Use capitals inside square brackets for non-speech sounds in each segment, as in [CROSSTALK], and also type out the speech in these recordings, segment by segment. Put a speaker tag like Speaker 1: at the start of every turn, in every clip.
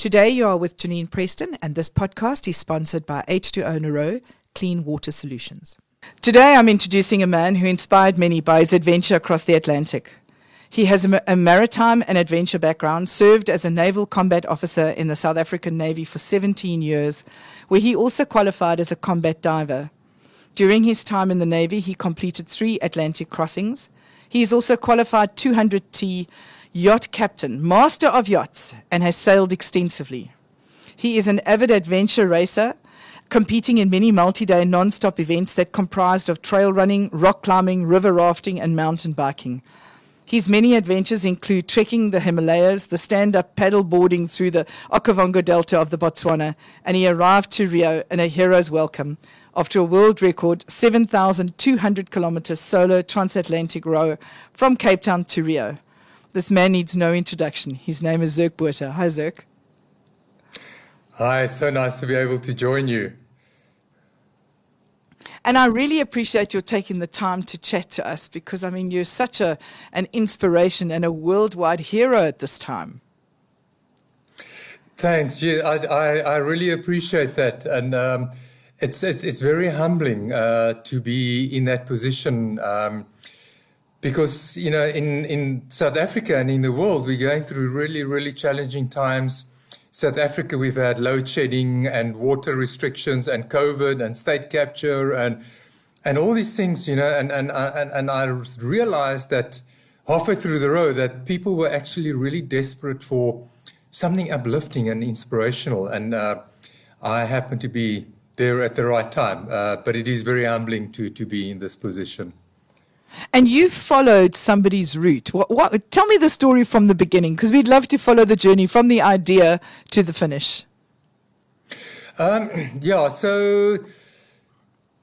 Speaker 1: Today you are with Janine Preston, and this podcast is sponsored by H2O Nero Clean Water Solutions. Today I'm introducing a man who inspired many by his adventure across the Atlantic. He has a, maritime and adventure background, served as a naval combat officer in the South African Navy for 17 years, where he also qualified as a combat diver. During his time in the Navy, he completed three Atlantic crossings. He is also qualified 200T yacht captain, master of yachts, and has sailed extensively. He is an avid adventure racer, competing in many multi day non stop events that comprised of trail running, rock climbing, river rafting, and mountain biking. His many adventures include trekking the Himalayas, the stand up paddle boarding through the Okavango Delta of the Botswana, and he arrived to Rio in a hero's welcome after a world record 7,200 kilometers solo transatlantic row from Cape Town to Rio. This man needs no introduction. His name is Zirk Botha. Hi, Zirk.
Speaker 2: Hi, so nice to be able to join you.
Speaker 1: And I really appreciate your taking the time to chat to us because, I mean, you're such a, an inspiration and a worldwide hero at this time.
Speaker 2: Thanks. Yeah, I, I, I really appreciate that. And um, it's, it's, it's very humbling uh, to be in that position. Um, because you know in in South Africa and in the world we're going through really really challenging times. South Africa we've had load shedding and water restrictions and COVID and state capture and and all these things you know and and and, and I realized that halfway through the road that people were actually really desperate for something uplifting and inspirational and uh, I happened to be there at the right time uh, but it is very humbling to to be in this position.
Speaker 1: And you followed somebody's route. What, what, tell me the story from the beginning, because we'd love to follow the journey from the idea to the finish.
Speaker 2: Um, yeah, so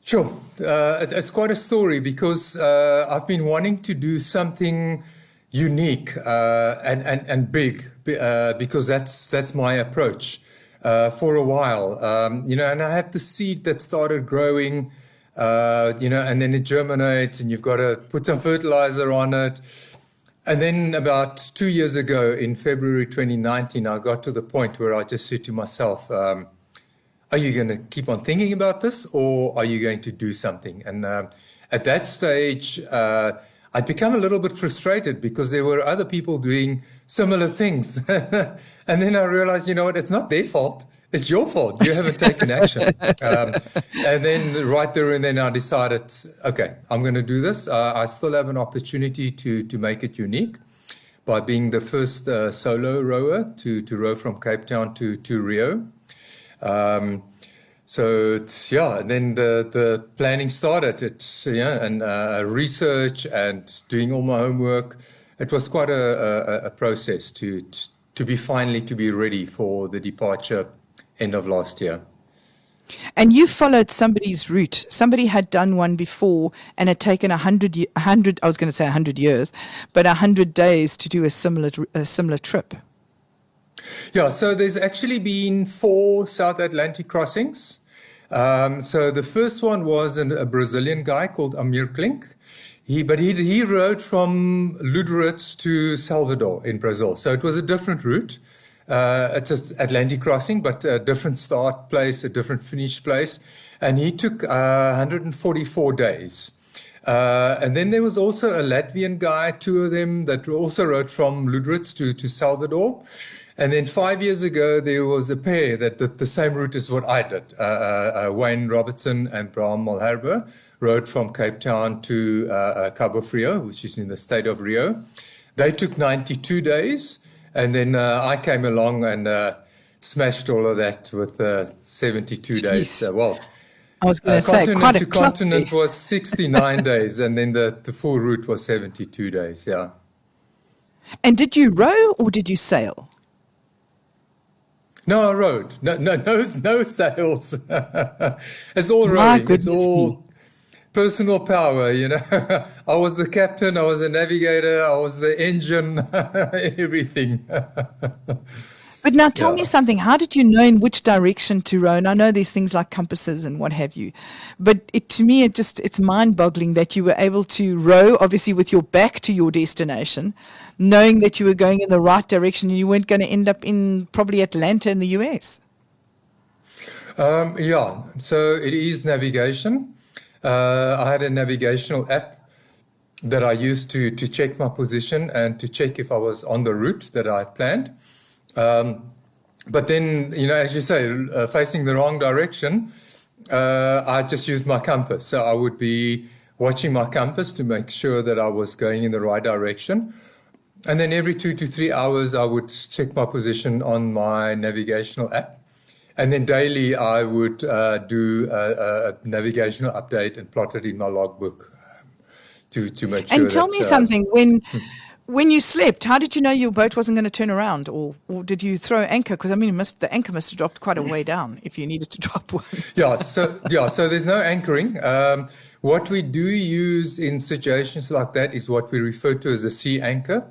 Speaker 2: sure, uh, it, it's quite a story because uh, I've been wanting to do something unique uh, and, and and big uh, because that's that's my approach uh, for a while. Um, you know, and I had the seed that started growing uh, you know, and then it germinates and you've got to put some fertilizer on it. And then about two years ago in February 2019, I got to the point where I just said to myself, um, are you going to keep on thinking about this or are you going to do something? And um, at that stage, uh, I'd become a little bit frustrated because there were other people doing similar things. [LAUGHS] and then I realized, you know what, it's not their fault it's your fault. You haven't taken action. Um, and then right there and then I decided, okay, I'm going to do this. Uh, I still have an opportunity to to make it unique by being the first uh, solo rower to to row from Cape Town to to Rio. Um, so it's, yeah, and then the the planning started. It's yeah, and uh, research and doing all my homework. It was quite a, a, a process to, to to be finally to be ready for the departure end of last year.
Speaker 1: And you followed somebody's route. Somebody had done one before and had taken a hundred, hundred. I was going to say a hundred years, but a hundred days to do a similar, a similar trip.
Speaker 2: Yeah. So there's actually been four South Atlantic crossings. Um, so the first one was an, a Brazilian guy called Amir Klink. He, but he he rode from Lüderitz to Salvador in Brazil. So it was a different route. Uh, it's an Atlantic crossing, but a different start place, a different finish place. And he took uh, 144 days. Uh, and then there was also a Latvian guy, two of them that also rode from Lüderitz to, to Salvador. And then five years ago, there was a pair that did the same route as what I did. Uh, uh, uh Wayne Robertson and Bram Malherbe rode from Cape Town to uh, uh, Cabo Frio, which is in the state of Rio. They took 92 days. And then uh, I came along and uh, smashed all of that with uh, 72 Jeez. days. Uh, well,
Speaker 1: I was going to say,
Speaker 2: continent to continent was 69 [LAUGHS] days, and then the, the full route was 72 days. Yeah.
Speaker 1: And did you row or did you sail?
Speaker 2: No, I rowed. No, no, [LAUGHS] no, no sails. [LAUGHS] it's all rowing. It's all personal power, you know. [LAUGHS] I was the captain, I was the navigator, I was the engine, [LAUGHS] everything. [LAUGHS]
Speaker 1: But now tell yeah. me something. How did you know in which direction to row? And I know there's things like compasses and what have you. But it, to me, it just it's mind-boggling that you were able to row, obviously with your back to your destination, knowing that you were going in the right direction and you weren't going to end up in probably Atlanta in the US.
Speaker 2: Um, yeah, so it is navigation. Uh, I had a navigational app that I used to to check my position and to check if I was on the route that I had planned. Um, but then, you know, as you say, uh, facing the wrong direction, uh, I just used my compass. So I would be watching my compass to make sure that I was going in the right direction. And then every two to three hours, I would check my position on my navigational app. And then daily, I would uh, do a, a, navigational update and plot it in my logbook um, to, to make sure.
Speaker 1: And tell that, me uh, something when. when you slept, how did you know your boat wasn't going to turn around, or, or did you throw anchor? Because I mean, must, the anchor must have dropped quite a way down if you needed to [LAUGHS] drop one.
Speaker 2: yeah, so yeah, so there's no anchoring. Um, what we do use in situations like that is what we refer to as a sea anchor.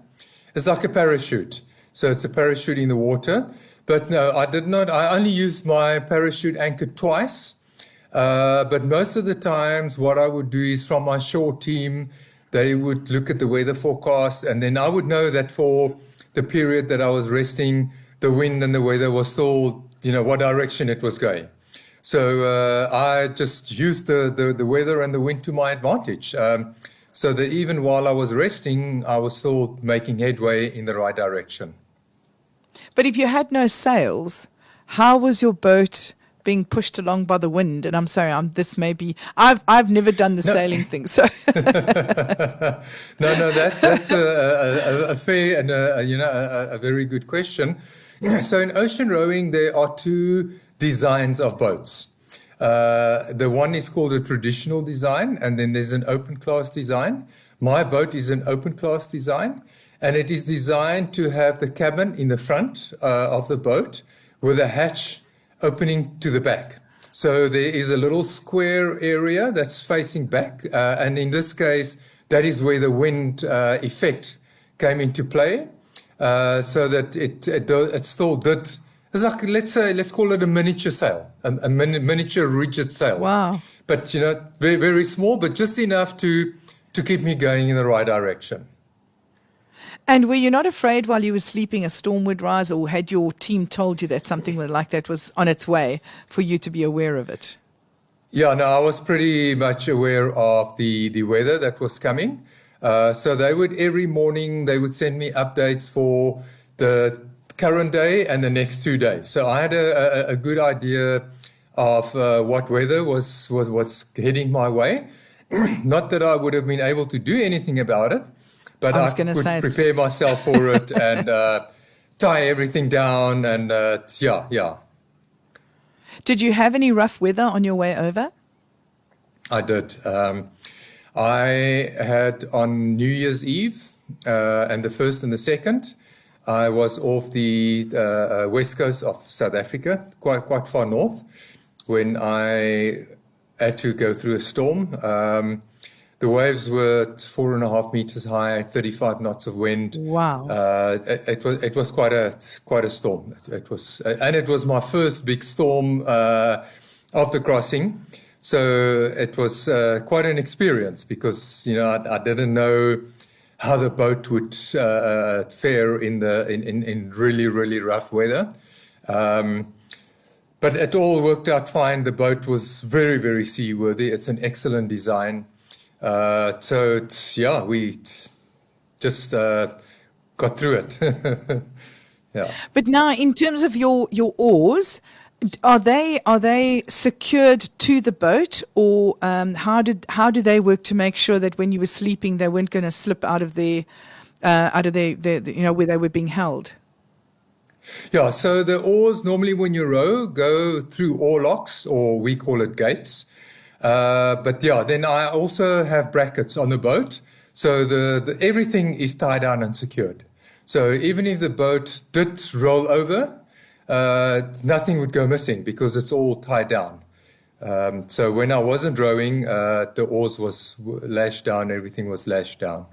Speaker 2: It's like a parachute. So it's a parachute in the water. But no, I did not. I only used my parachute anchor twice. Uh, but most of the times, what I would do is from my shore team, they would look at the weather forecast, and then I would know that for the period that I was resting, the wind and the weather was still, you know, what direction it was going. So uh, I just used the, the, the, weather and the wind to my advantage. Um, so that even while I was resting, I was still making headway in the right direction.
Speaker 1: But if you had no sails, how was your boat being pushed along by the wind? And I'm sorry, I'm, this may be I've I've never done the no. sailing thing, so [LAUGHS]
Speaker 2: no, no, that, that's a, a, a, fair and a, you know a, a very good question. [CLEARS THROAT] So in ocean rowing, there are two designs of boats. Uh, the one is called a traditional design, and then there's an open class design. My boat is an open class design, and it is designed to have the cabin in the front uh, of the boat with a hatch opening to the back. So there is a little square area that's facing back, uh, and in this case, that is where the wind uh, effect came into play. Uh, so that it, it, it still did it's like let's say let's call it a miniature sail, a, a miniature rigid sail.
Speaker 1: Wow!
Speaker 2: But you know, very very small, but just enough to to keep me going in the right direction.
Speaker 1: And were you not afraid while you were sleeping a storm would rise, or had your team told you that something like that was on its way for you to be aware of it?
Speaker 2: Yeah, no, I was pretty much aware of the, the weather that was coming. Uh, so they would every morning they would send me updates for the current day and the next two days. So I had a, a, a good idea of uh, what weather was, was, was heading my way. [CLEARS THROAT] Not that I would have been able to do anything about it, but I, was I could say prepare myself for it [LAUGHS] and uh, tie everything down. And uh, yeah, yeah.
Speaker 1: Did you have any rough weather on your way over?
Speaker 2: I did. Um, I had on New Year's Eve uh, and the first and the second. I was off the uh, uh, west coast of South Africa, quite quite far north, when I had to go through a storm. Um, the waves were four and a half meters high, 35 knots of wind.
Speaker 1: Wow!
Speaker 2: Uh, it, it, was it was quite a quite a storm. It, it was and it was my first big storm uh, of the crossing, so it was uh, quite an experience because you know I, I didn't know how the boat would uh, uh, fare in the in, in, in, really really rough weather. Um, but it all worked out fine. The boat was very very seaworthy. It's an excellent design. Uh, so yeah, we just uh, got through it. [LAUGHS] yeah.
Speaker 1: But now, in terms of your your oars, are they are they secured to the boat, or um, how did how do they work to make sure that when you were sleeping they weren't going to slip out of their uh, out of their, their, you know where they were being held?
Speaker 2: Yeah, so the oars normally when you row go through oar locks, or we call it gates. Uh, but yeah, then I also have brackets on the boat, so the, the everything is tied down and secured. So even if the boat did roll over, uh, nothing would go missing because it's all tied down. Um, so when I wasn't rowing, uh, the oars was lashed down, everything was lashed down.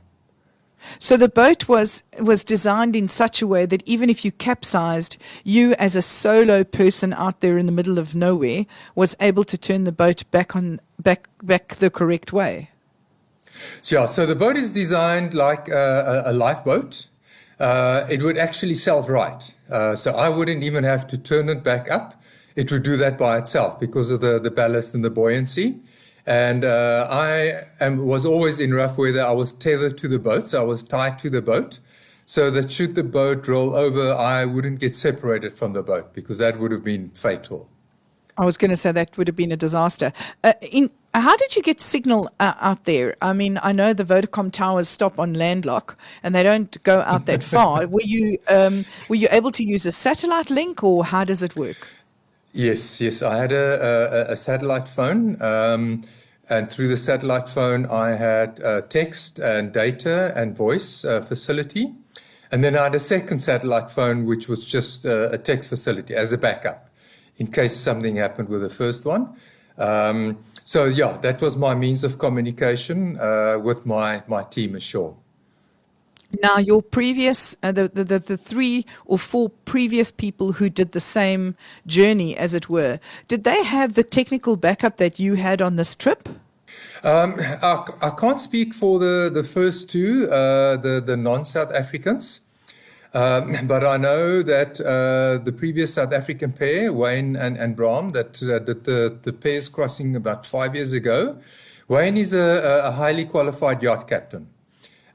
Speaker 1: So the boat was was designed in such a way that even if you capsized, you as a solo person out there in the middle of nowhere was able to turn the boat back on back back the correct way.
Speaker 2: Yeah, so the boat is designed like a, a, lifeboat. Uh, it would actually self right. Uh, so I wouldn't even have to turn it back up. It would do that by itself because of the, the ballast and the buoyancy. And uh, I am, was always in rough weather. I was tethered to the boat, so I was tied to the boat, so that should the boat roll over, I wouldn't get separated from the boat because that would have been fatal.
Speaker 1: I was going to say that would have been a disaster. Uh, in how did you get signal uh, out there? I mean, I know the Vodacom towers stop on landlock, and they don't go out that far. [LAUGHS] were you um, were you able to use a satellite link, or how does it work?
Speaker 2: Yes, yes. I had a, a, a satellite phone, um, and through the satellite phone, I had uh, text and data and voice uh, facility. And then I had a second satellite phone, which was just uh, a text facility as a backup in case something happened with the first one. Um, so, yeah, that was my means of communication uh, with my, my team ashore.
Speaker 1: Now, your previous, uh, the, the, the three or four previous people who did the same journey, as it were, did they have the technical backup that you had on this trip?
Speaker 2: Um, I, I, can't speak for the, the first two, uh, the, the non South Africans. Um, [LAUGHS] but I know that uh, the previous South African pair, Wayne and, and Bram, that uh, did the, the pairs crossing about five years ago, Wayne is a, a highly qualified yacht captain.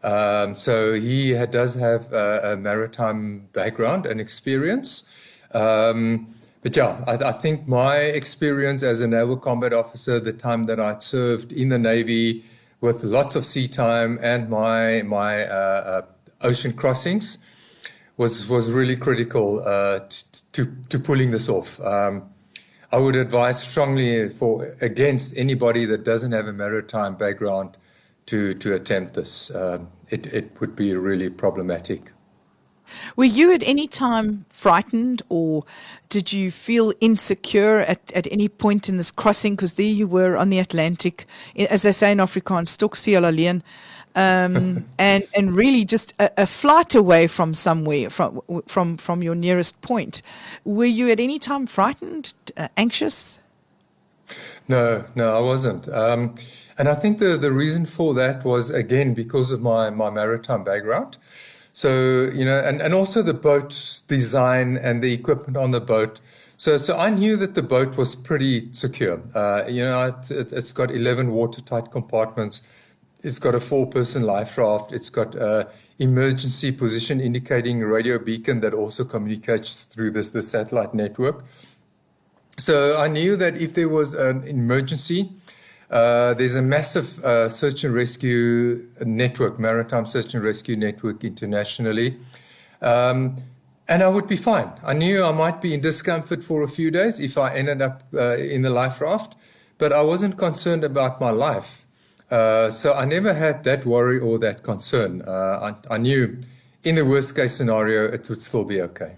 Speaker 2: Um, so he does have a, a, maritime background and experience. Um, but yeah, I, I, think my experience as a naval combat officer, the time that I served in the Navy with lots of sea time and my, my uh, uh, ocean crossings, was, was really critical uh, to, to pulling this off. Um, I would advise strongly for against anybody that doesn't have a maritime background to, to attempt this. Um, it, it would be really problematic.
Speaker 1: Were you at any time frightened or did you feel insecure at, at any point in this crossing? Because there you were on the Atlantic, as they say in Afrikaans, Stokseel alleen, um, [LAUGHS] and, and really just a, a, flight away from somewhere, from, from, from your nearest point. Were you at any time frightened, uh, anxious?
Speaker 2: No, no, I wasn't. Um, and I think the, the reason for that was, again, because of my, my maritime background. So, you know, and, and also the boat design and the equipment on the boat. So, so I knew that the boat was pretty secure. Uh, you know, it, it, has got 11 watertight compartments. It's got a four person life raft. It's got a emergency position indicating radio beacon that also communicates through this, the satellite network. So I knew that if there was an emergency, uh, there's a massive uh, search and rescue network, maritime search and rescue network internationally. Um, and I would be fine. I knew I might be in discomfort for a few days if I ended up uh, in the life raft, but I wasn't concerned about my life. Uh, so I never had that worry or that concern. Uh, I, I knew in the worst case scenario, it would still be okay.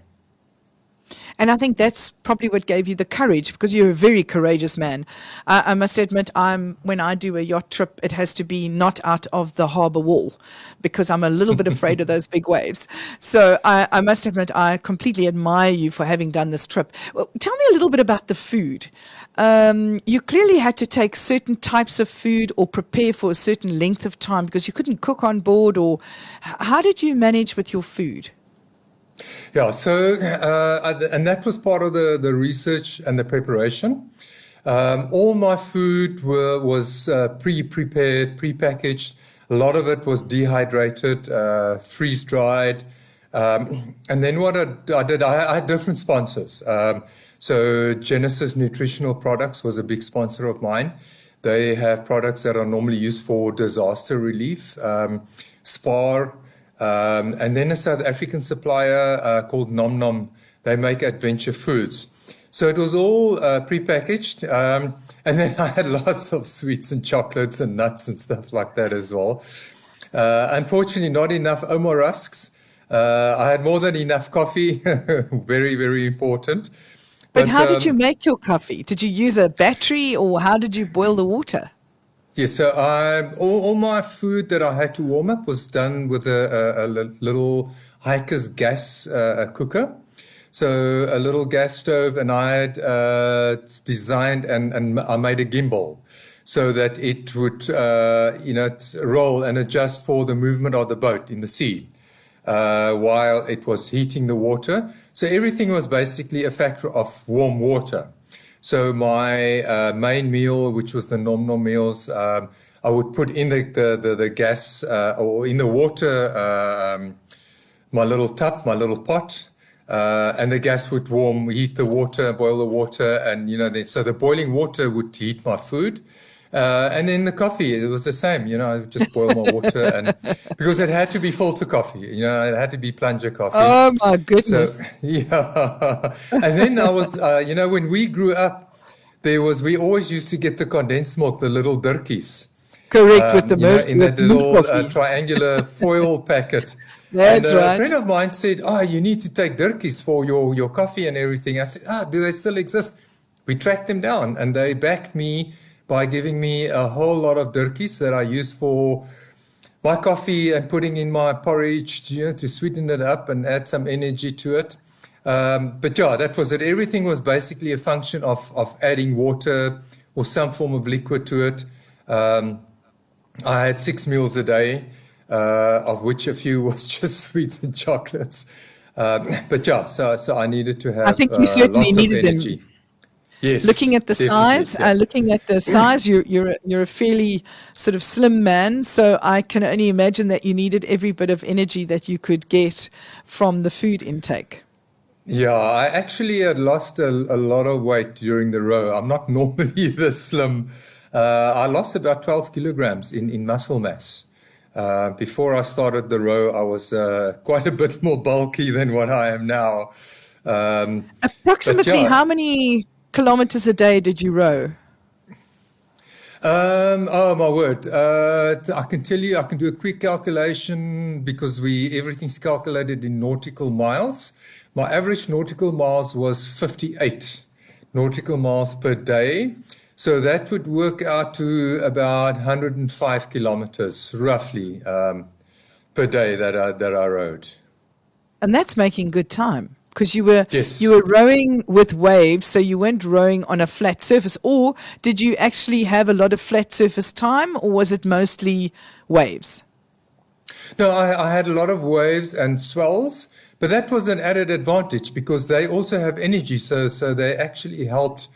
Speaker 1: And I think that's probably what gave you the courage because you're a very courageous man. I must admit, I'm when I do a yacht trip, it has to be not out of the harbour wall because I'm a little bit afraid of those big waves. So I, I, must admit, I completely admire you for having done this trip. Well, tell me a little bit about the food. Um, you clearly had to take certain types of food or prepare for a certain length of time because you couldn't cook on board. Or how did you manage with your food?
Speaker 2: Yeah, so, uh, and that was part of the, the research and the preparation. Um, all my food were, was uh, pre prepared, pre packaged. A lot of it was dehydrated, uh, freeze dried. Um, and then what I, I did, I, I, had different sponsors. Um, so, Genesis Nutritional Products was a big sponsor of mine. They have products that are normally used for disaster relief. Um, Spar um, and then a South African supplier uh, called Nom Nom, they make adventure foods. So it was all uh, prepackaged. Um, and then [LAUGHS] I had lots of sweets and chocolates and nuts and stuff like that as well. Uh, unfortunately, not enough Ouma rusks. Uh, I had more than enough coffee. [LAUGHS] very, very important.
Speaker 1: But, but how um, did you make your coffee? Did you use a battery or how did you boil the water?
Speaker 2: Yes, so I, all, all my food that I had to warm up was done with a, a, a little hiker's gas uh, cooker. So a little gas stove, and I had uh, designed and, and I made a gimbal so that it would, uh, you know, roll and adjust for the movement of the boat in the sea uh, while it was heating the water. So everything was basically a factor of warm water. So my uh, main meal, which was the nom nom meals, um, I would put in the the, the, the gas uh, or in the water, um, my little tub, my little pot, uh, and the gas would warm, heat the water, boil the water, and you know, so the boiling water would heat my food. Uh, and then the coffee, it was the same. You know, I would just boil my water, and [LAUGHS] because it had to be filter coffee. You know, it had to be plunger coffee.
Speaker 1: Oh my goodness!
Speaker 2: So, [LAUGHS] yeah, and then I was, uh, you know, when we grew up, there was we always used to get the condensed milk, the little durkies.
Speaker 1: Correct um, with the milk
Speaker 2: know, in that little uh, triangular [LAUGHS] foil packet.
Speaker 1: That's
Speaker 2: and, uh,
Speaker 1: right.
Speaker 2: A friend of mine said, "Oh, you need to take durkies for your your coffee and everything." I said, "Ah, do they still exist?" We tracked them down, and they backed me by giving me a whole lot of durkies that I use for my coffee and putting in my porridge you know, to sweeten it up and add some energy to it. Um, but yeah, that was it. Everything was basically a function of, of adding water or some form of liquid to it. Um, I had six meals a day, uh, of which a few [LAUGHS] was just sweets and chocolates. Um, but yeah, so so I needed to have.
Speaker 1: I think you
Speaker 2: uh,
Speaker 1: certainly needed
Speaker 2: energy.
Speaker 1: them
Speaker 2: Yes.
Speaker 1: looking at the size,
Speaker 2: yeah.
Speaker 1: uh, looking at the size, you're you're a, you're a fairly sort of slim man. So I can only imagine that you needed every bit of energy that you could get from the food intake.
Speaker 2: Yeah, I actually had lost a, a lot of weight during the row. I'm not [LAUGHS] normally this slim. Uh, I lost about 12 kilograms in, in muscle mass. Uh, before I started the row, I was uh, [LAUGHS] quite a bit more bulky than what I am now. Um,
Speaker 1: Approximately
Speaker 2: yeah.
Speaker 1: how many kilometers a day did you row?
Speaker 2: Um, oh my word! Uh, I can tell you, I can do a quick calculation because we everything's calculated in nautical miles. My average nautical miles was 58 nautical miles per day, so that would work out to about 105 kilometers roughly um, per day that I, that I rode.
Speaker 1: And that's making good time because you were
Speaker 2: Yes.
Speaker 1: you were rowing with waves, so you weren't rowing on a flat surface. Or did you actually have a lot of flat surface time, or was it mostly waves?
Speaker 2: No, I, I had a lot of waves and swells, but that was an added advantage because they also have energy. So, so they actually helped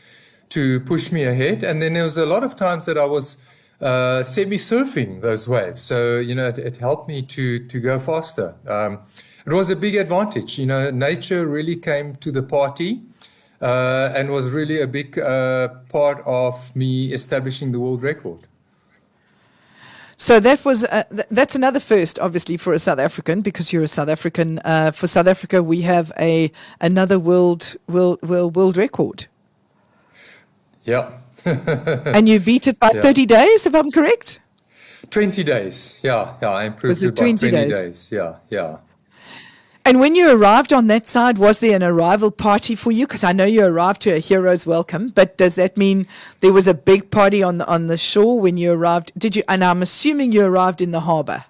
Speaker 2: to push me ahead. And then there was a lot of times that I was uh, semi surfing those waves. So, you know, it, it helped me to, to go faster. Um, it was a big advantage. You know, nature really came to the party. Uh, and was really a big uh, part of me establishing the world record.
Speaker 1: So that was uh, th- that's another first, obviously, for a South African because you're a South African. Uh, for South Africa, we have a another world world world, world record,
Speaker 2: Yeah. [LAUGHS]
Speaker 1: and you beat it by
Speaker 2: Yeah.
Speaker 1: 30 days, if I'm correct.
Speaker 2: 20 days. Yeah, yeah. I improved
Speaker 1: Was it
Speaker 2: it by
Speaker 1: 20
Speaker 2: 20
Speaker 1: days?
Speaker 2: days. Yeah, yeah.
Speaker 1: And when you arrived on that side, was there an arrival party for you? Because I know you arrived to a hero's welcome, but does that mean there was a big party on the on the shore when you arrived? Did you? And I'm assuming you arrived in the harbour.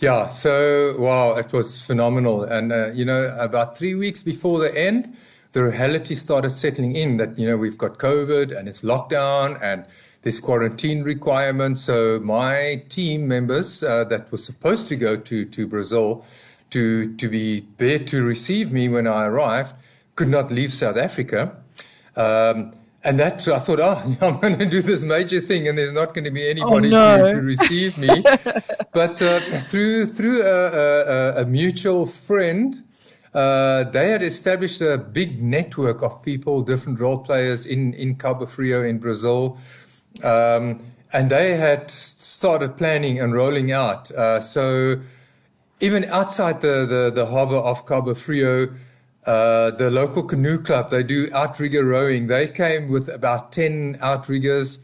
Speaker 2: Yeah, so wow, it was phenomenal. And, uh, you know, about three weeks before the end, the reality started settling in that, you know, we've got COVID and it's lockdown and this quarantine requirement. So my team members uh, that were supposed to go to, to Brazil to, to be there to receive me when I arrived could not leave South Africa. Um, and that I thought, oh, [LAUGHS] I'm going to do this major thing, and there's not going to be anybody
Speaker 1: no.
Speaker 2: to, to receive me. [LAUGHS] but uh, through through a, a, a mutual friend, uh, they had established a big network of people, different role players in in Cabo Frio in Brazil, um, and they had started planning and rolling out. Uh, so even outside the, the, the harbor of Cabo Frio, uh, the local canoe club, they do outrigger rowing. They came with about 10 outriggers.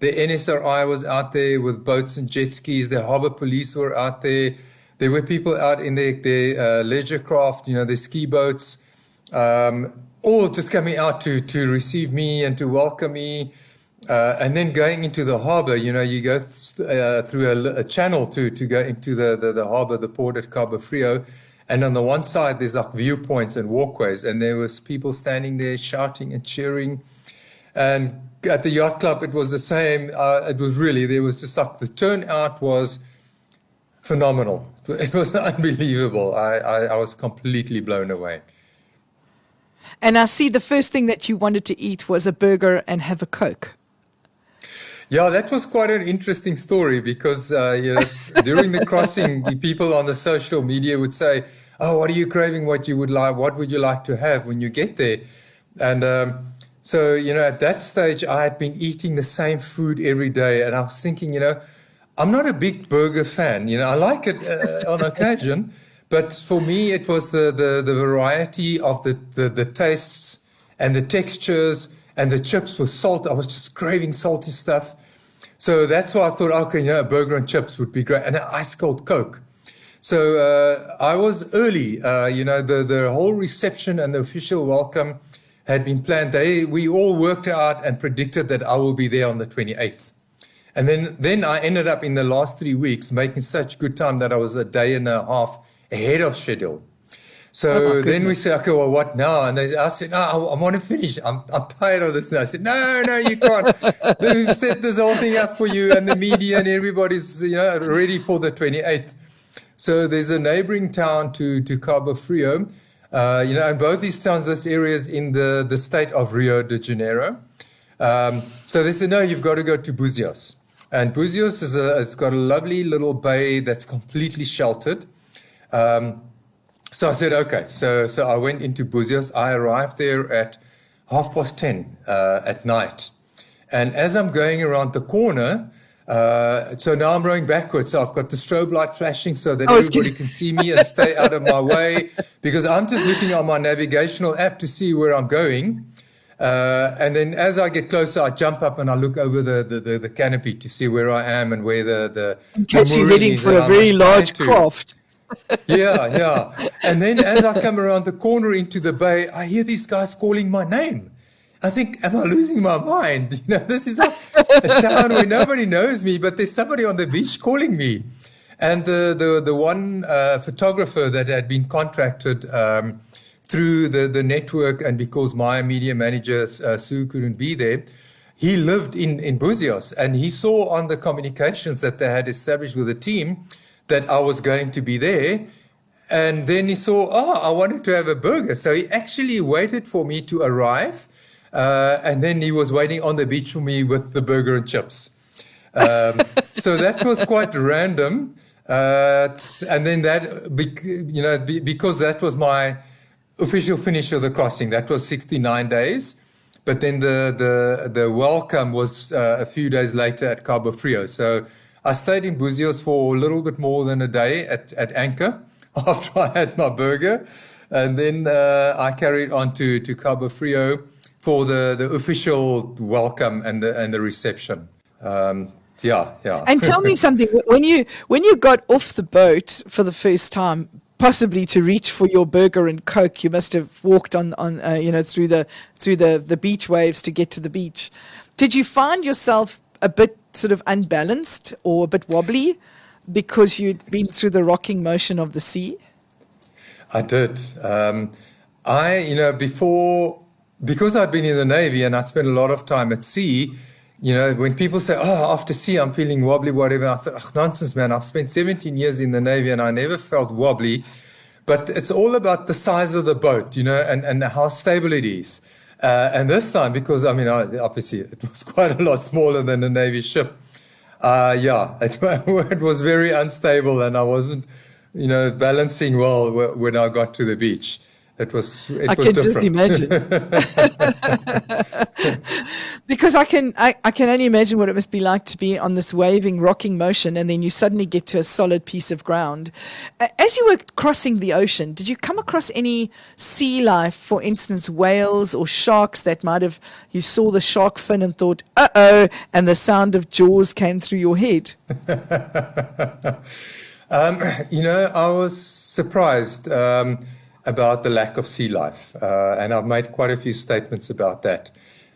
Speaker 2: The NSRI was out there with boats and jet skis. The harbor police were out there. There were people out in their, their uh, leisure craft, you know, their ski boats, um, all just coming out to, to receive me and to welcome me. Uh, and then going into the harbor, you know, you go th- uh, through a, a, channel to, to go into the, the, the harbor, the port at Cabo Frio. And on the one side, there's like viewpoints and walkways, and there was people standing there shouting and cheering. And at the yacht club, it was the same. Uh, it was really there was just like the turnout was phenomenal. [LAUGHS] It was [LAUGHS] unbelievable. I, I, I was completely blown away.
Speaker 1: And I see the first thing that you wanted to eat was a burger and have a coke.
Speaker 2: Yeah, that was quite an interesting story because uh, you know, [LAUGHS] during the crossing, the people on the social media would say, "Oh, what are you craving? What you would like? What would you like to have when you get there?" And um, so, you know, at that stage, I had been eating the same food every day, and I was thinking, you know, I'm not a big burger fan. You know, I like it uh, on occasion, but for me, it was the the, the variety of the, the the tastes and the textures and the chips with salt. I was just craving salty stuff. So that's why I thought, okay, know, a burger and chips would be great, and an ice cold Coke. So uh, I was early. Uh, you know, the the whole reception and the official welcome had been planned. They we all worked out and predicted that I will be there on the 28th. And then then I ended up in the last three weeks making such good time that I was a day and a half ahead of schedule. So oh then we said, okay, well, what now? And they, I said, no, I, I want to finish. I'm, I'm tired of this now. I said, no, no, you can't. [LAUGHS] We've set this whole thing up for you and the media and everybody's, you know, ready for the 28th. So there's a neighboring town to, to Cabo Frio. Uh, you know, and both these towns, this area is in the, the state of Rio de Janeiro. Um, so they said, no, you've got to go to Buzios. And Buzios is a, it's got a lovely little bay that's completely sheltered. Um, so I said, okay. So, so I went into Buzios. I arrived there at half past 10 uh, at night. And as I'm going around the corner, uh, so now I'm rowing backwards. So I've got the strobe light flashing so that everybody can see me and stay out of my way [LAUGHS] because I'm just looking on my navigational app to see where I'm going. Uh, and then as I get closer, I jump up and I look over the, the, the, the canopy to see where I am and where the, the,
Speaker 1: In case you're heading for a very large craft
Speaker 2: yeah, yeah. And then as I come around the corner into the bay, I hear these guys calling my name. I think, am I losing my mind? [LAUGHS] You know, this is a, a town where nobody knows me, but there's somebody on the beach calling me. And the the the one uh, photographer that had been contracted um, through the the network, and because my media manager uh, Sue couldn't be there, he lived in in Buzios, and he saw on the communications that they had established with the team that I was going to be there. And then he saw, oh, I wanted to have a burger. So he actually waited for me to arrive. Uh, and then he was waiting on the beach for me with the burger and chips. Um, [LAUGHS] so that was quite random. Uh, and then that, you know, because that was my official finish of the crossing, that was 69 days. But then the, the, the welcome was uh, a few days later at Cabo Frio. So I stayed in Buzios for a little bit more than a day at, at Anchor [LAUGHS] after I had my burger. And then uh, I carried on to, to Cabo Frio for the, the official welcome and the, and the reception. Um, yeah, yeah.
Speaker 1: And tell me [LAUGHS] something. When you when you got off the boat for the first time, possibly to reach for your burger and coke, you must have walked on on uh, you know through the through the the beach waves to get to the beach. Did you find yourself a bit sort of unbalanced or a bit wobbly because you'd been through the rocking motion of the sea?
Speaker 2: I did. Um, I, you know, before, because I'd been in the Navy and I spent a lot of time at sea, you know, when people say, oh, after sea, I'm feeling wobbly, whatever, I thought, nonsense, man. I've spent 17 years in the Navy and I never felt wobbly. But it's all about the size of the boat, you know, and, and how stable it is. Uh, and this time, because I mean, obviously it was [LAUGHS] quite a lot smaller than a Navy ship. Uh, yeah, [LAUGHS] it, it, was very unstable and I wasn't, you know, balancing well when I got to the beach. It was. It
Speaker 1: I
Speaker 2: was
Speaker 1: can
Speaker 2: different.
Speaker 1: just imagine. [LAUGHS] because I can, I, I can only imagine what it must be like to be on this waving, rocking motion, and then you suddenly get to a solid piece of ground. As you were crossing the ocean, did you come across any sea life, for instance, whales or sharks that might have you saw the shark fin and thought, "Uh oh," and the sound of jaws came through your head? [LAUGHS]
Speaker 2: um, you know, I was surprised. Um, about the lack of sea life. Uh, and I've made quite a few statements about that.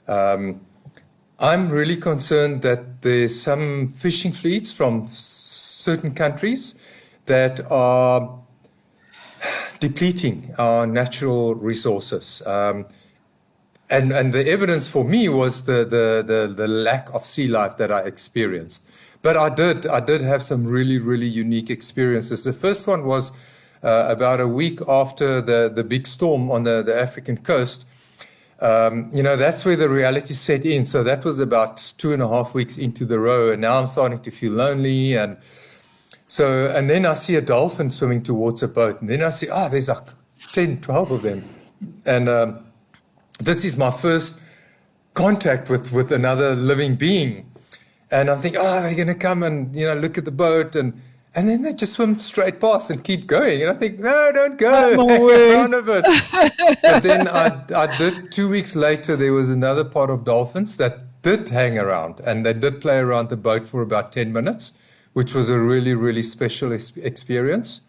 Speaker 2: Um, I'm really concerned that there's some fishing fleets from certain countries that are depleting our natural resources. Um, and, and the evidence for me was the, the, the, the lack of sea life that I experienced. But I did, I did have some really, really unique experiences. The first one was uh, about a week after the, the big storm on the, the African coast. Um, you know, that's where the reality set in. So that was about two and a half weeks into the row. And now I'm starting to feel lonely. And so, and then I see a dolphin swimming towards a boat. And then I see, oh, there's like 10, 12 of them. And um, this is my first contact with, with another living being. And I'm thinking, oh, they're going to come and, you know, look at the boat. And, and then they just swim straight past and keep going. And I think, no, don't go. [LAUGHS] None of it. but then I, I did, two weeks later, there was another part of dolphins that did hang around and they did play around the boat for about 10 minutes, which was a really, really special experience.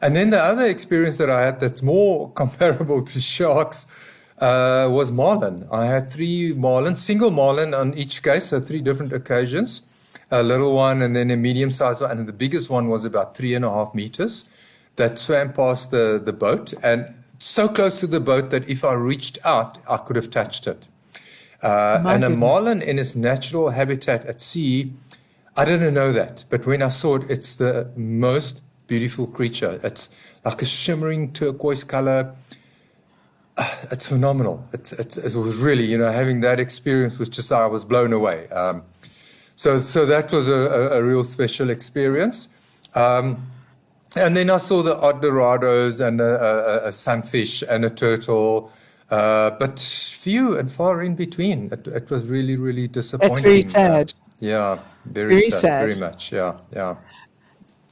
Speaker 2: And then the other experience that I had that's more [LAUGHS] comparable to sharks uh, was marlin. I had three marlin, single marlin on each case, so three different occasions a little one and then a medium sized one. And the biggest one was about three and a half meters that swam past the, the boat and so close to the boat that if I reached out, I could have touched it. Uh, and a marlin in its natural habitat at sea, I didn't know that. But when I saw it, it's the most beautiful creature. It's like a shimmering turquoise color. Uh, it's phenomenal. It's, it's, it was really, you know, having that experience was just, I was blown away. Um, so, so that was a, a, real special experience. Um, and then I saw the odd dorados and a, a, a sunfish and a turtle, uh, but few and far in between. It, it, was really, really disappointing.
Speaker 1: That's very sad.
Speaker 2: Yeah, very, very sad, sad, Very much. Yeah, yeah.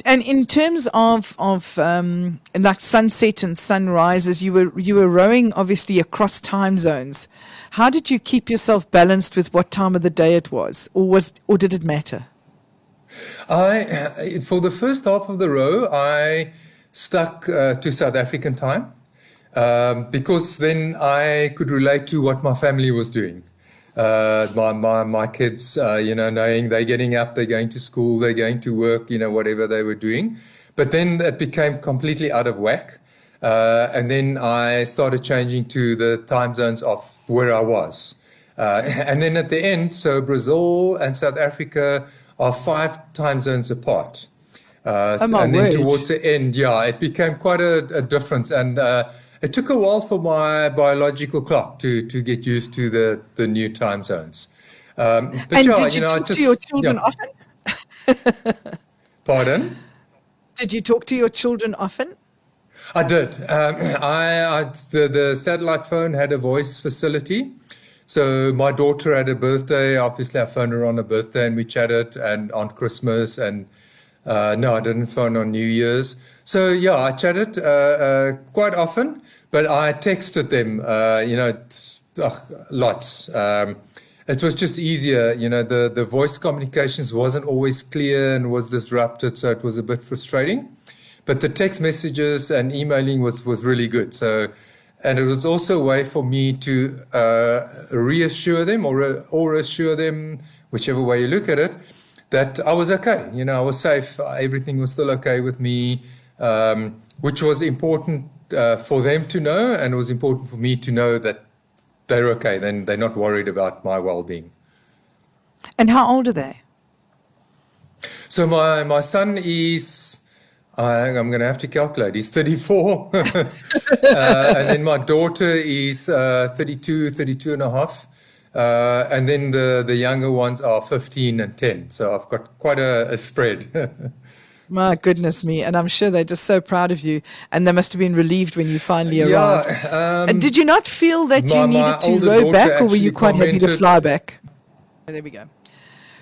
Speaker 1: And in terms of of um, like sunset and sunrises, you were you were rowing obviously across time zones. How did you keep yourself balanced with what time of the day it was, or was, or did it matter?
Speaker 2: I, for the first half of the row, I stuck uh, to South African time um, because then I could relate to what my family was doing. Uh, my, my, my kids, uh, you know, knowing they're getting up, they're going to school, they're going to work, you know, whatever they were doing. But then it became completely out of whack. Uh, and then I started changing to the time zones of where I was. Uh, [LAUGHS] and then at the end, so Brazil and South Africa are five time zones apart.
Speaker 1: Uh,
Speaker 2: oh and then towards the end, yeah, it became quite a, a difference. And uh, it took a while for my biological clock to, to get used to the, the new time zones.
Speaker 1: Um, but and yeah, did you, you know, talk just, to your children yeah.
Speaker 2: often? Pardon?
Speaker 1: Did you talk to your children often?
Speaker 2: I did. Um, [CLEARS THROAT] I, I the, the satellite phone had a voice facility. So my daughter had a birthday. Obviously, I phoned her on her birthday and we chatted, and on Christmas. And uh, no, I didn't phone on New Year's. So yeah, I chatted uh, uh, quite often, but I texted them. Uh, you know, ugh, lots. Um, it was just easier. You know, the the voice communications wasn't always clear and was disrupted, so it was a bit frustrating. But the text messages and emailing was, was really good. So, and it was also a way for me to uh, reassure them or, or assure them, whichever way you look at it, that I was okay. You know, I was safe. Everything was still okay with me, um, which was important uh, for them to know, and it was important for me to know that they're okay. Then they're not worried about my well-being.
Speaker 1: And how old are they?
Speaker 2: So my my son is I, am going to have to calculate. He's 34. [LAUGHS] uh, and then my daughter is uh, 32, 32 and a half. Uh, and then the, the younger ones are 15 and 10. So I've got quite a, a spread. [LAUGHS]
Speaker 1: My goodness me. And I'm sure they're just so proud of you. And they must have been relieved when you finally arrived. Yeah, um, and did you not feel that you needed to row back, or were you quite happy to fly back? There we go.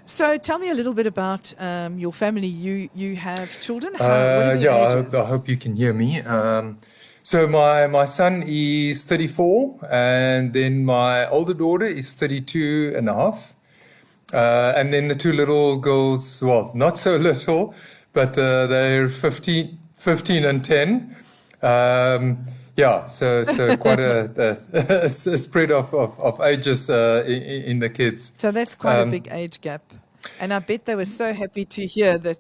Speaker 1: So tell me a little bit about um, your family. You you have children?
Speaker 2: How, uh, yeah, I hope, I hope, you can hear me. Um, so my my son is 34, and then my older daughter is 32 and a half, uh, and then the two little girls. Well, not so [LAUGHS] little, but uh, they're 15, 15 and 10. Um, yeah, so so [LAUGHS] quite a, a, [LAUGHS] a spread of, of, of ages uh, in, in, the kids.
Speaker 1: So that's quite um, a big age gap, and I bet they were so happy to hear that.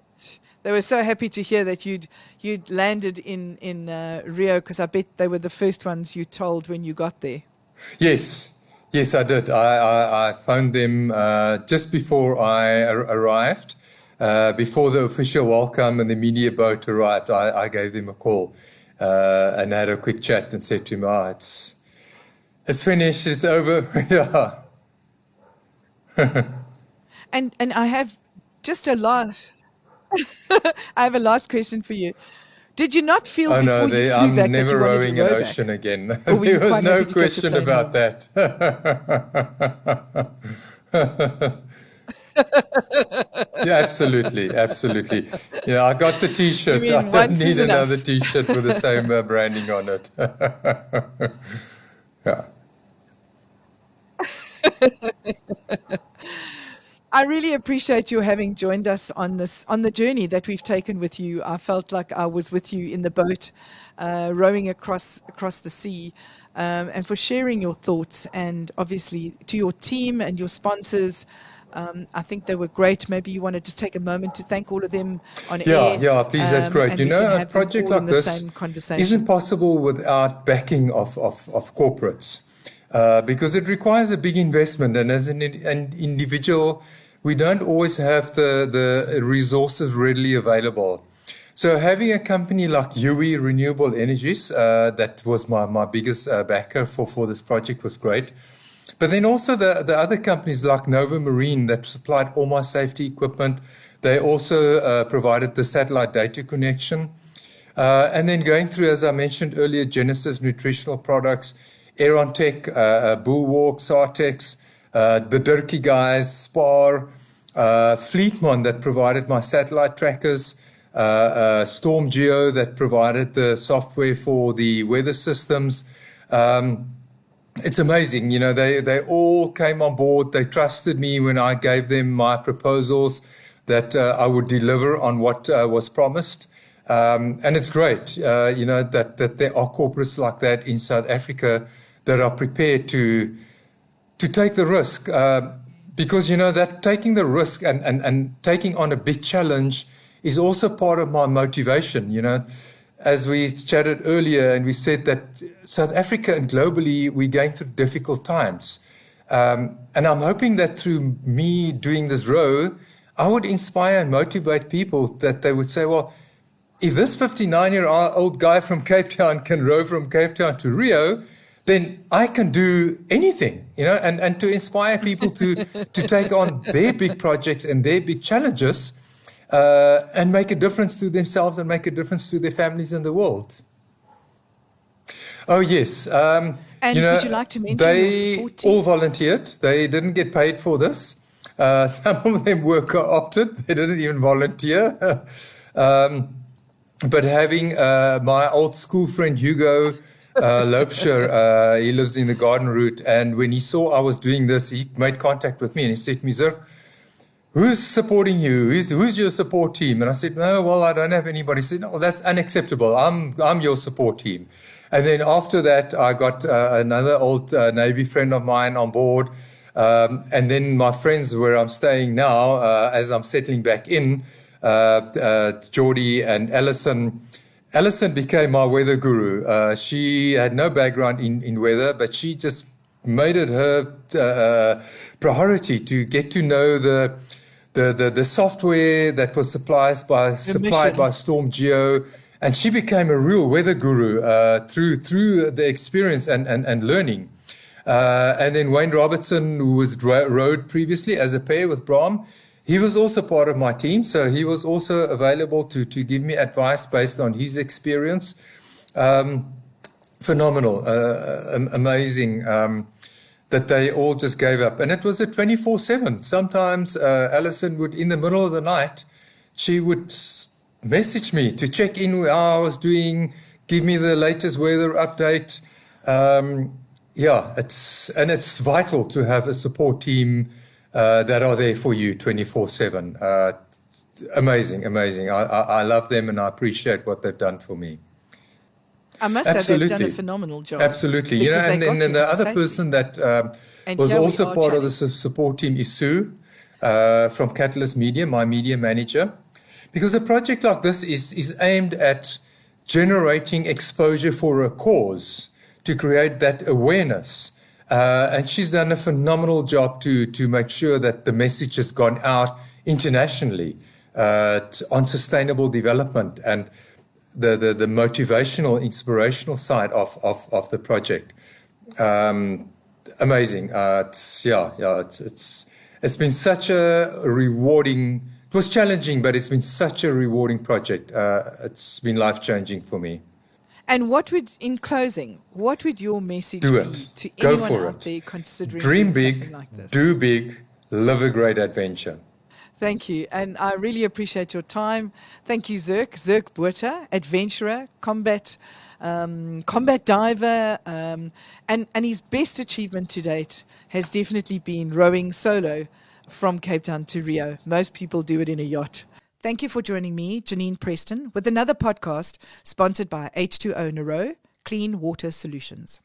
Speaker 1: They were so happy to hear that you'd you'd landed in in uh, Rio because I bet they were the first ones you told when you got there.
Speaker 2: Yes, yes, I did. I I, I phoned them uh, just before I ar- arrived, uh, before the official welcome and the media boat arrived. I, I gave them a call uh, and had a quick chat and said to them, "Ah, oh, it's it's finished. It's over." [LAUGHS] yeah.
Speaker 1: and and I have just a last. [LAUGHS] I have a last question for you. Did you not feel?
Speaker 2: Oh
Speaker 1: no,
Speaker 2: they, I'm never rowing an ocean back? again. [LAUGHS] there was no question about home? that. [LAUGHS] yeah, absolutely, absolutely. Yeah, I got the T-shirt. I don't need another T-shirt with the same uh, branding on it. yeah.
Speaker 1: I really appreciate you having joined us on this on the journey that we've taken with you. I felt like I was with you in the boat, uh, rowing across across the sea, um, and for sharing your thoughts and obviously to your team and your sponsors. Um, I think they were great. Maybe you want to just take a moment to thank all of them on
Speaker 2: yeah,
Speaker 1: air.
Speaker 2: Yeah, yeah, please, that's um, great. You know, a project like this isn't possible without backing of, of, of corporates uh, because it requires a big investment. And as an, an individual, we don't always have the, the resources readily available. So having a company like Youi Renewable Energies, uh, that was my, my biggest uh, backer for, for this project was great. But then also the, the other companies like Nova Marine that supplied all my safety equipment. They also uh, provided the satellite data connection. Uh, and then going through, as I mentioned earlier, Genesis Nutritional Products, Aeron Tech, uh, uh Bulwark, Sartex, the Durkee guys, Spar, uh, Fleetmon that provided my satellite trackers, StormGeo that provided the software for the weather systems. Um, it's amazing. You know, they, they all came on board. They trusted me when I gave them my proposals that uh, I would deliver on what uh, was promised. Um, and it's great, uh, you know, that, that there are corporates like that in South Africa that are prepared to, to take the risk. Uh, because, you know, that taking the risk and, and, and taking on a big challenge is also part of my motivation, you know as we chatted earlier, and we said that South Africa and globally, we're going through difficult times. Um, and I'm hoping that through me doing this row, I would inspire and motivate people that they would say, well, if this 59 year old guy from Cape Town can row from Cape Town to Rio, then I can do anything, you know, and, and to inspire people to, to take on their big projects and their big challenges uh, and make a difference to themselves and make a difference to their families and the world. Oh yes. Um,
Speaker 1: and
Speaker 2: you know,
Speaker 1: would you like to mention
Speaker 2: they all volunteered. They didn't get paid for this. Uh, [LAUGHS] some of them were co-opted. They didn't even volunteer. [LAUGHS] um, but having uh, my old school friend Hugo uh, uh, he lives in the Garden Route, and when he saw I was doing this, he made contact with me and he said to me, "Sir." who's supporting you? Who's, who's your support team? And I said, no, well, I don't have anybody. He said, no, that's unacceptable. I'm, I'm your support team. And then after that, I got uh, another old uh, Navy friend of mine on board. Um, and then my friends where I'm staying now, uh, as I'm settling back in, uh, uh, Geordie and Ellison. Ellison became my weather guru. Uh, she had no background in, in weather, but she just made it her priority to get to know the the, the, the software that was supplied by, supplied by StormGeo. And she became a real weather guru uh, through, through the experience and, and, and learning. Uh, and then Wayne Robertson, who was rowed previously as a pair with Bram, he was also part of my team. So he was also available to, to give me advice based on his experience. Um, phenomenal, uh, amazing. Um, that they all just gave up. And it was a 24 7. Sometimes uh, Alison would, in the middle of the night, she would message me to check in how I was doing, give me the latest weather update. Um, yeah, it's and it's vital to have a support team uh, that are there for you 24 uh, 7. Amazing, amazing. I, I, I love them and I appreciate what they've done for me.
Speaker 1: I must Absolutely. say they've done a phenomenal job.
Speaker 2: Absolutely. You know, and, and then the other person that um, was also part chatting. of the support team is Sue uh, from Catalyst Media, my media manager. Because a project like this is, is aimed at generating exposure for a cause to create that awareness. Uh, and she's done a phenomenal job to, to make sure that the message has gone out internationally uh, on sustainable development and the, the, the, motivational, inspirational side of, of, of the project. Um, amazing. Uh, it's, yeah, yeah, it's, it's, it's been such a rewarding, it was challenging, but it's been such a rewarding project. Uh, it's been life changing for me.
Speaker 1: And what would, in closing, what would your message
Speaker 2: do
Speaker 1: it.
Speaker 2: to
Speaker 1: Go
Speaker 2: anyone for
Speaker 1: out
Speaker 2: it.
Speaker 1: there considering
Speaker 2: Dream big,
Speaker 1: like this?
Speaker 2: do big, live a great adventure.
Speaker 1: Thank you. And I really appreciate your time. Thank you, Zirk. Zirk Botha, adventurer, combat, um, combat diver. Um, and, and his best achievement to date has definitely been rowing solo from Cape Town to Rio. Most people do it in a yacht. Thank you for joining me, Janine Preston, with another podcast sponsored by H2O Nero Clean Water Solutions.